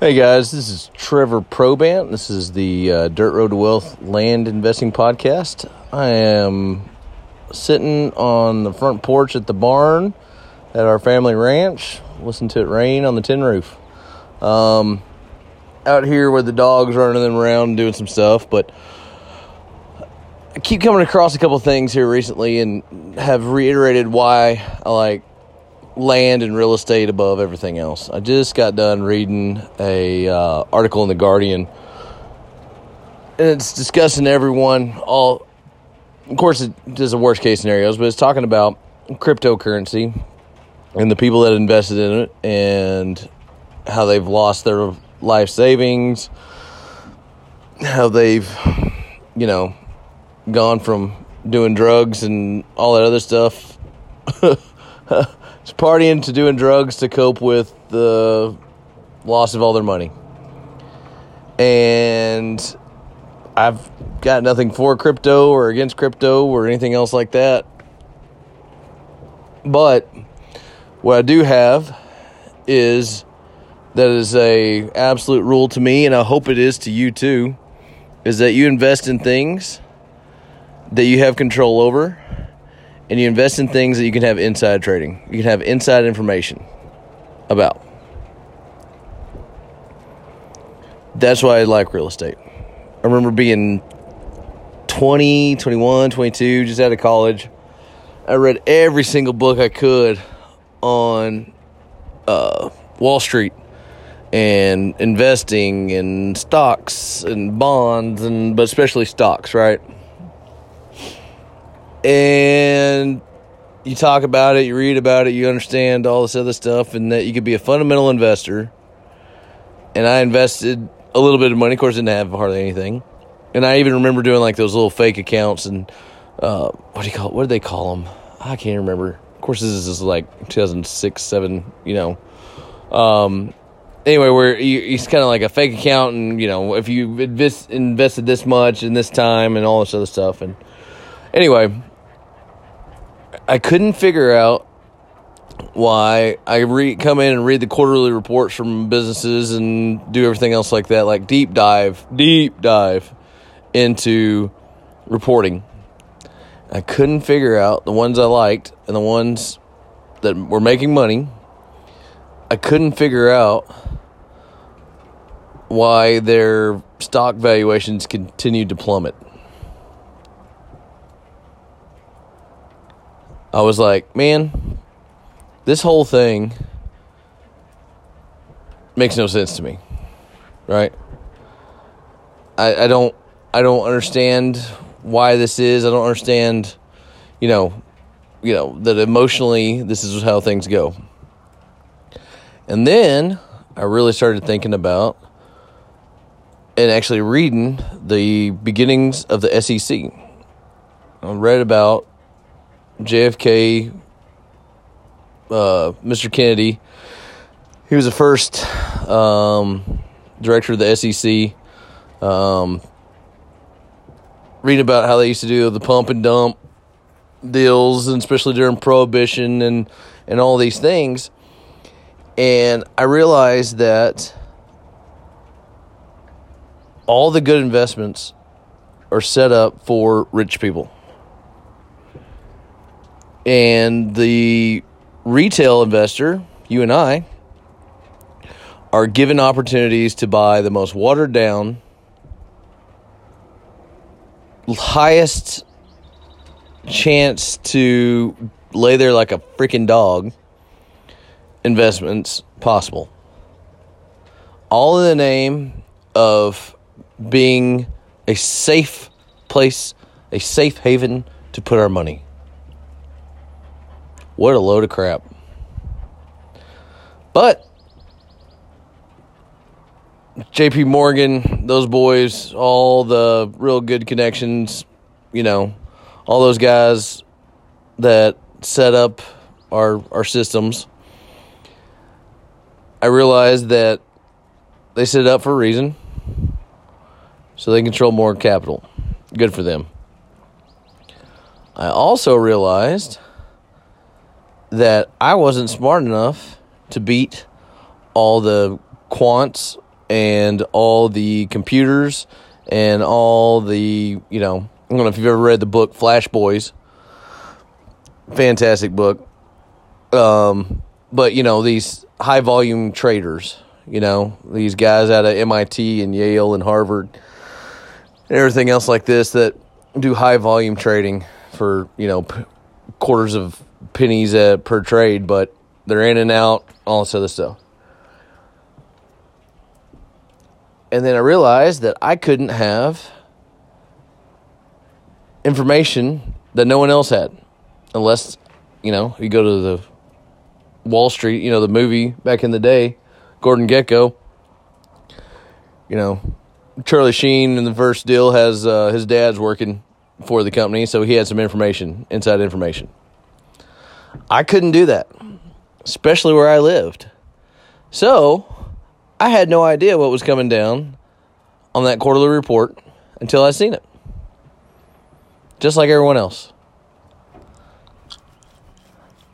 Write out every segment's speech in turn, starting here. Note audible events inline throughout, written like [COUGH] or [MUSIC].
Hey guys, this is Trevor Probant. This is the uh, Dirt Road to Wealth Land Investing Podcast. I am sitting on the front porch at the barn at our family ranch, listening to it rain on the tin roof. Um, out here with the dogs running them around doing some stuff, but I keep coming across a couple things here recently and have reiterated why I like land and real estate above everything else. I just got done reading a uh, article in the Guardian, and it's discussing everyone all. Of course, it does the worst case scenarios, but it's talking about cryptocurrency and the people that invested in it and how they've lost their life savings, how they've, you know, gone from doing drugs and all that other stuff. [LAUGHS] It's partying to doing drugs to cope with the loss of all their money. And I've got nothing for crypto or against crypto or anything else like that. But what I do have is that is a absolute rule to me and I hope it is to you too is that you invest in things that you have control over and you invest in things that you can have inside trading. You can have inside information about. That's why I like real estate. I remember being 20, 21, 22, just out of college. I read every single book I could on uh, Wall Street and investing in stocks and bonds and but especially stocks, right? And you talk about it, you read about it, you understand all this other stuff, and that you could be a fundamental investor. And I invested a little bit of money. Of course, didn't have hardly anything. And I even remember doing like those little fake accounts and uh, what do you call it? What do they call them? I can't remember. Of course, this is like 2006, seven. You know. Um, anyway, where it's kind of like a fake account, and you know, if you invest, invested this much in this time and all this other stuff, and anyway, I couldn't figure out why I re- come in and read the quarterly reports from businesses and do everything else like that, like deep dive, deep dive into reporting. I couldn't figure out the ones I liked and the ones that were making money. I couldn't figure out why their stock valuations continued to plummet. I was like, man, this whole thing makes no sense to me. Right? I, I don't I don't understand why this is. I don't understand, you know, you know, that emotionally this is how things go. And then I really started thinking about and actually reading the beginnings of the SEC. I read about JFK, uh, Mr. Kennedy. He was the first um, director of the SEC. Um, reading about how they used to do the pump and dump deals, and especially during Prohibition and and all these things. And I realized that all the good investments are set up for rich people and the retail investor, you and I, are given opportunities to buy the most watered down, highest chance to lay there like a freaking dog investments possible. All in the name of being a safe place, a safe haven to put our money. What a load of crap. But JP Morgan, those boys, all the real good connections, you know, all those guys that set up our our systems. I realized that they set it up for a reason. So they control more capital. Good for them. I also realized that I wasn't smart enough to beat all the quants and all the computers and all the, you know, I don't know if you've ever read the book Flash Boys. Fantastic book. Um, but, you know, these high volume traders, you know, these guys out of MIT and Yale and Harvard and everything else like this that do high volume trading for, you know, p- quarters of pennies uh, per trade, but they're in and out, all this other stuff. And then I realized that I couldn't have information that no one else had. Unless, you know, you go to the Wall Street, you know, the movie back in the day, Gordon Gekko. You know, Charlie Sheen in the first deal has uh, his dad's working for the company, so he had some information, inside information. I couldn't do that, especially where I lived. So I had no idea what was coming down on that quarterly report until I seen it. Just like everyone else.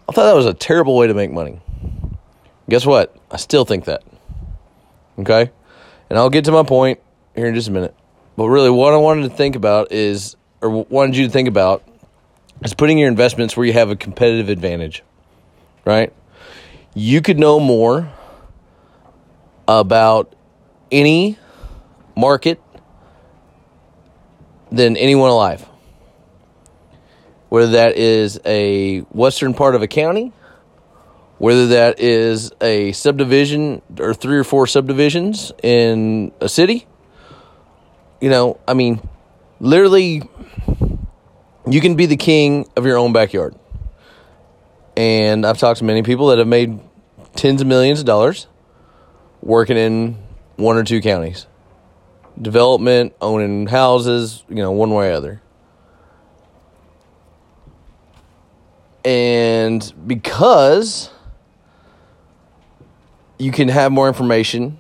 I thought that was a terrible way to make money. Guess what? I still think that. Okay? And I'll get to my point here in just a minute. But really, what I wanted to think about is, or wanted you to think about, is putting your investments where you have a competitive advantage, right? You could know more about any market than anyone alive. Whether that is a western part of a county, whether that is a subdivision or three or four subdivisions in a city, you know, I mean, literally, you can be the king of your own backyard. And I've talked to many people that have made tens of millions of dollars working in one or two counties. Development, owning houses, you know, one way or other. And because you can have more information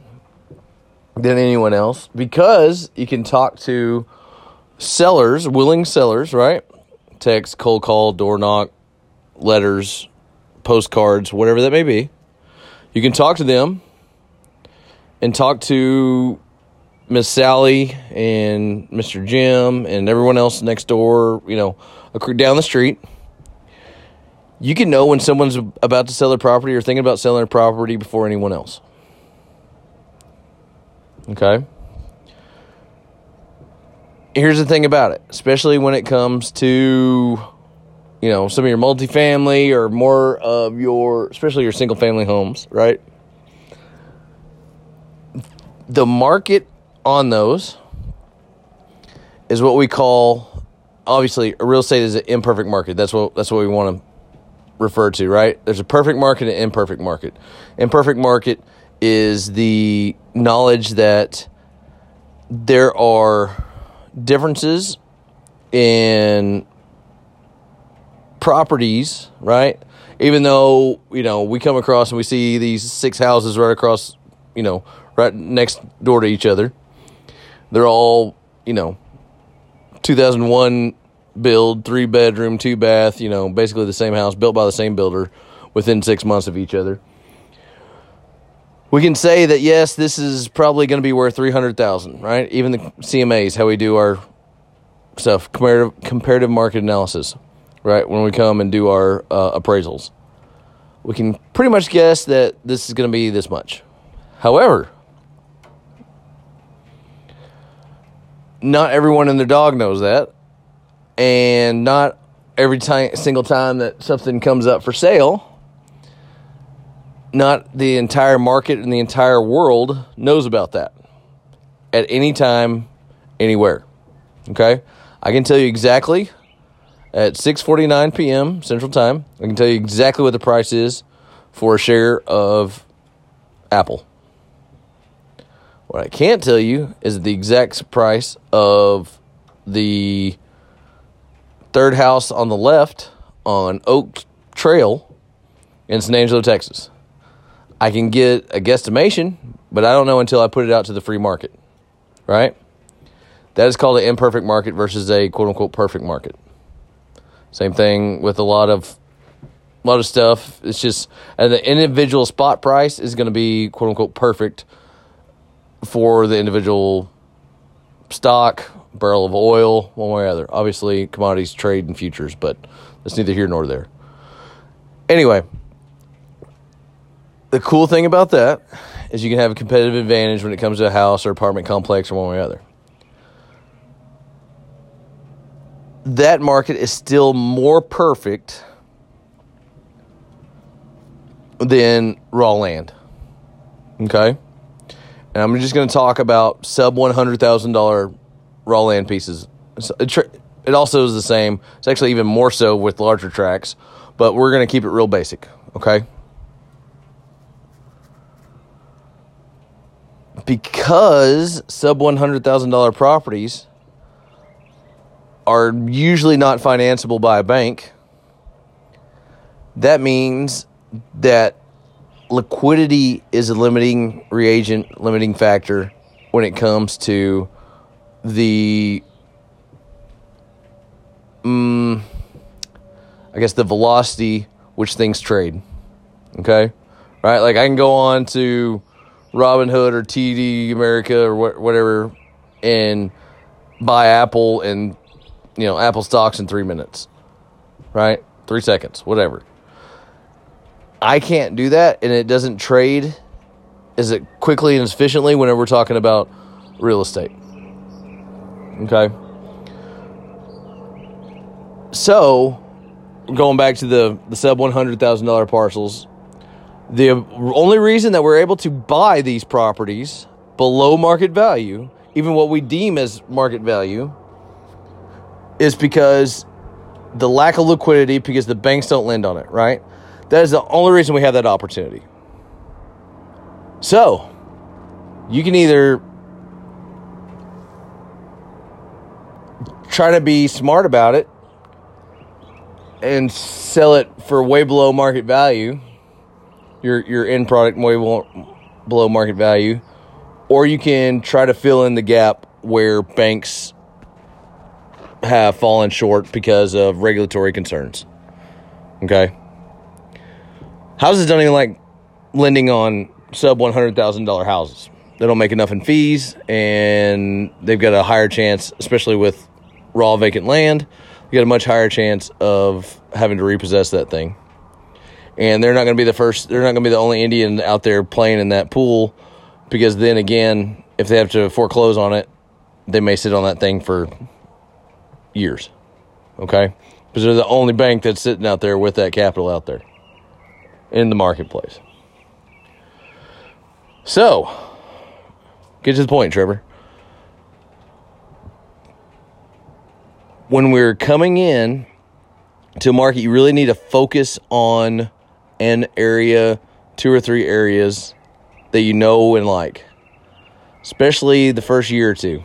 than anyone else, because you can talk to sellers, willing sellers, right? Text, cold call, door knock, letters, postcards, whatever that may be. You can talk to them and talk to Miss Sally and Mr. Jim and everyone else next door, you know, down the street. You can know when someone's about to sell their property or thinking about selling their property before anyone else. Okay? Here's the thing about it, especially when it comes to you know, some of your multifamily or more of your especially your single family homes, right? the market on those is what we call obviously real estate is an imperfect market. That's what that's what we want to refer to, right? There's a perfect market and imperfect market. Imperfect market is the knowledge that there are differences in properties, right? Even though, you know, we come across and we see these six houses right across, you know, right next door to each other. They're all, you know, 2001 build, three bedroom, two bath, you know, basically the same house built by the same builder within six months of each other. We can say that yes, this is probably going to be worth 300,000, right? Even the CMAs, how we do our stuff, comparative, comparative market analysis, right? When we come and do our uh, appraisals, we can pretty much guess that this is going to be this much. However, not everyone and their dog knows that, and not every time, single time that something comes up for sale, not the entire market and the entire world knows about that at any time, anywhere. Okay, I can tell you exactly at 6:49 p.m. Central Time. I can tell you exactly what the price is for a share of Apple. What I can't tell you is the exact price of the third house on the left on Oak Trail in San Angelo, Texas. I can get a guesstimation, but I don't know until I put it out to the free market. Right? That is called an imperfect market versus a quote unquote perfect market. Same thing with a lot of a lot of stuff. It's just and the individual spot price is going to be quote unquote perfect for the individual stock, barrel of oil, one way or other. Obviously, commodities trade in futures, but that's neither here nor there. Anyway, the cool thing about that is you can have a competitive advantage when it comes to a house or apartment complex or one way or other. That market is still more perfect than raw land. Okay? And I'm just going to talk about sub $100,000 raw land pieces. It also is the same. It's actually even more so with larger tracts, but we're going to keep it real basic, okay? Because sub $100,000 properties are usually not financeable by a bank, that means that liquidity is a limiting reagent, limiting factor when it comes to the, um, I guess, the velocity which things trade. Okay? Right? Like I can go on to Robinhood or TD Ameritrade or wh- whatever and buy Apple and, you know, Apple stocks in three minutes. Right? Three seconds, whatever. I can't do that, and it doesn't trade as it quickly and efficiently whenever we're talking about real estate. Okay. So, going back to the the sub one hundred thousand dollar parcels, the only reason that we're able to buy these properties below market value, even what we deem as market value, is because the lack of liquidity because the banks don't lend on it, right? That is the only reason we have that opportunity. So, you can either try to be smart about it and sell it for way below market value, your your end product way below market value, or you can try to fill in the gap where banks have fallen short because of regulatory concerns. Okay? Houses don't even like lending on sub one hundred thousand dollar houses. They don't make enough in fees, and they've got a higher chance, especially with raw vacant land. You got a much higher chance of having to repossess that thing. And they're not going to be the first. They're not going to be the only Indian out there playing in that pool, because then again, if they have to foreclose on it, they may sit on that thing for years. Okay, because they're the only bank that's sitting out there with that capital out there in the marketplace. So, get to the point, Trevor. When we're coming in to market, you really need to focus on an area, two or three areas that you know and like, especially the first year or two.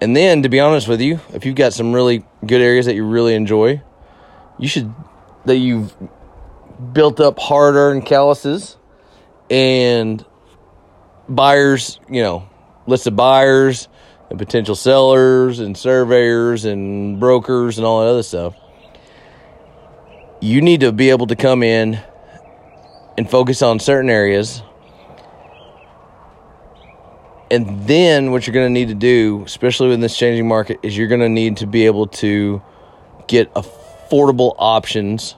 And then, to be honest with you, if you've got some really good areas that you really enjoy, you should, that you've built up hard earned calluses and buyers, you know, list of buyers and potential sellers and surveyors and brokers and all that other stuff. You need to be able to come in and focus on certain areas. And then what you're going to need to do, especially in this changing market, is you're going to need to be able to get affordable options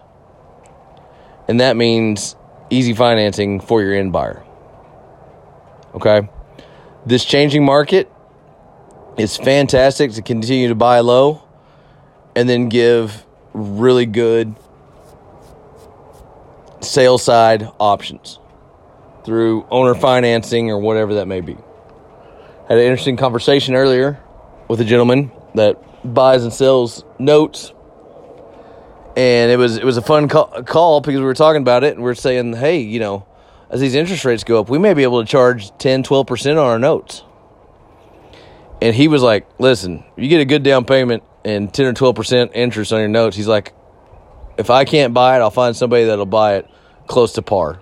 and that means easy financing for your end buyer. Okay? This changing market is fantastic to continue to buy low and then give really good sale side options through owner financing or whatever that may be. Had an interesting conversation earlier with a gentleman that buys and sells notes and it was it was a fun call, call, because we were talking about it and we are saying, hey, you know, as these interest rates go up, we may be able to charge 10, 12% on our notes. And he was like, listen, you get a good down payment and 10 or 12% interest on your notes. He's like, if I can't buy it, I'll find somebody that'll buy it close to par.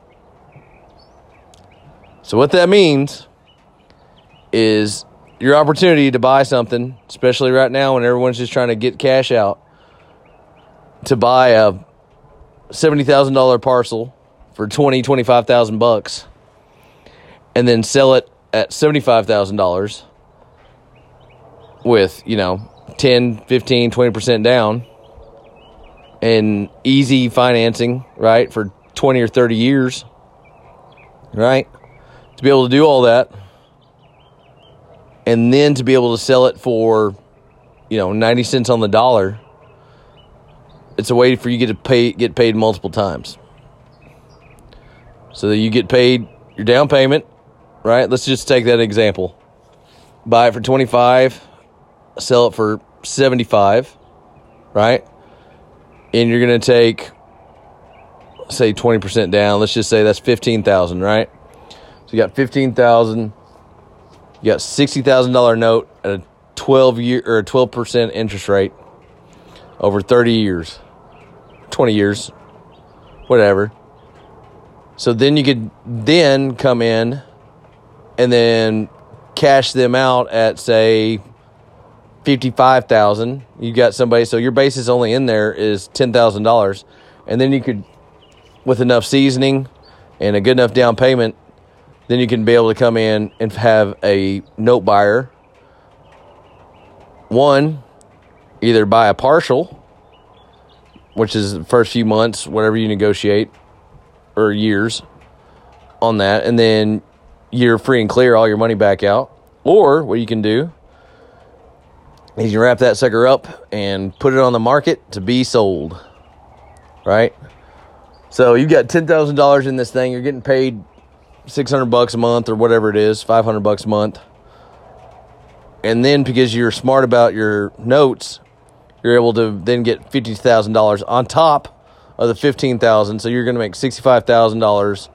So what that means is your opportunity to buy something, especially right now when everyone's just trying to get cash out, to buy a $70,000 parcel for 20, 25,000 bucks and then sell it at $75,000 with, you know, 10, 15, 20% down and easy financing, right, for 20 or 30 years, right? To be able to do all that and then to be able to sell it for, you know, 90 cents on the dollar, it's a way for you to get to pay get paid multiple times. So that you get paid your down payment, right? Let's just take that example. Buy it for 25, sell it for 75, right? And you're going to take say 20% down. Let's just say that's 15,000, right? So you got 15,000, you got $60,000 note at a 12 year or 12% interest rate over 30 years, 20 years, whatever. So then you could then come in and then cash them out at say 55,000. You got somebody so your basis only in there is $10,000 and then you could with enough seasoning and a good enough down payment then you can be able to come in and have a note buyer. One either buy a partial which is the first few months whatever you negotiate or years on that and then you're free and clear all your money back out. Or what you can do is you wrap that sucker up and put it on the market to be sold right so you've got $10,000 in this thing. You're getting paid 600 bucks a month or whatever it is 500 bucks a month. And then because you're smart about your notes you're able to then get $50,000 on top of the 15000 so you're going to make $65,000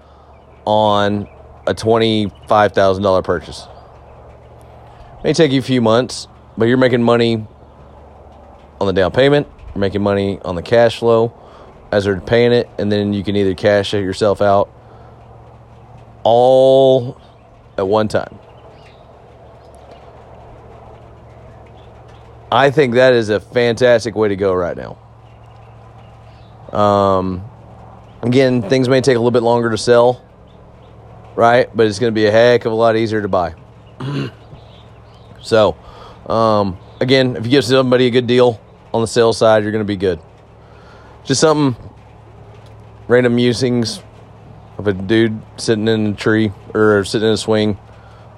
on a $25,000 purchase. May take you a few months but you're making money on the down payment you're making money on the cash flow as they're paying it and then you can either cash it yourself out all at one time I think that is a fantastic way to go right now. Um, again, things may take a little bit longer to sell, right? But it's going to be a heck of a lot easier to buy. [CLEARS THROAT] so, um, again, if you give somebody a good deal on the sales side, you're going to be good. Just something random musings of a dude sitting in a tree or sitting in a swing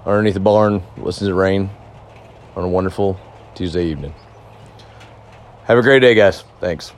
underneath the barn, listening to rain on a wonderful Tuesday evening. Have a great day, guys. Thanks.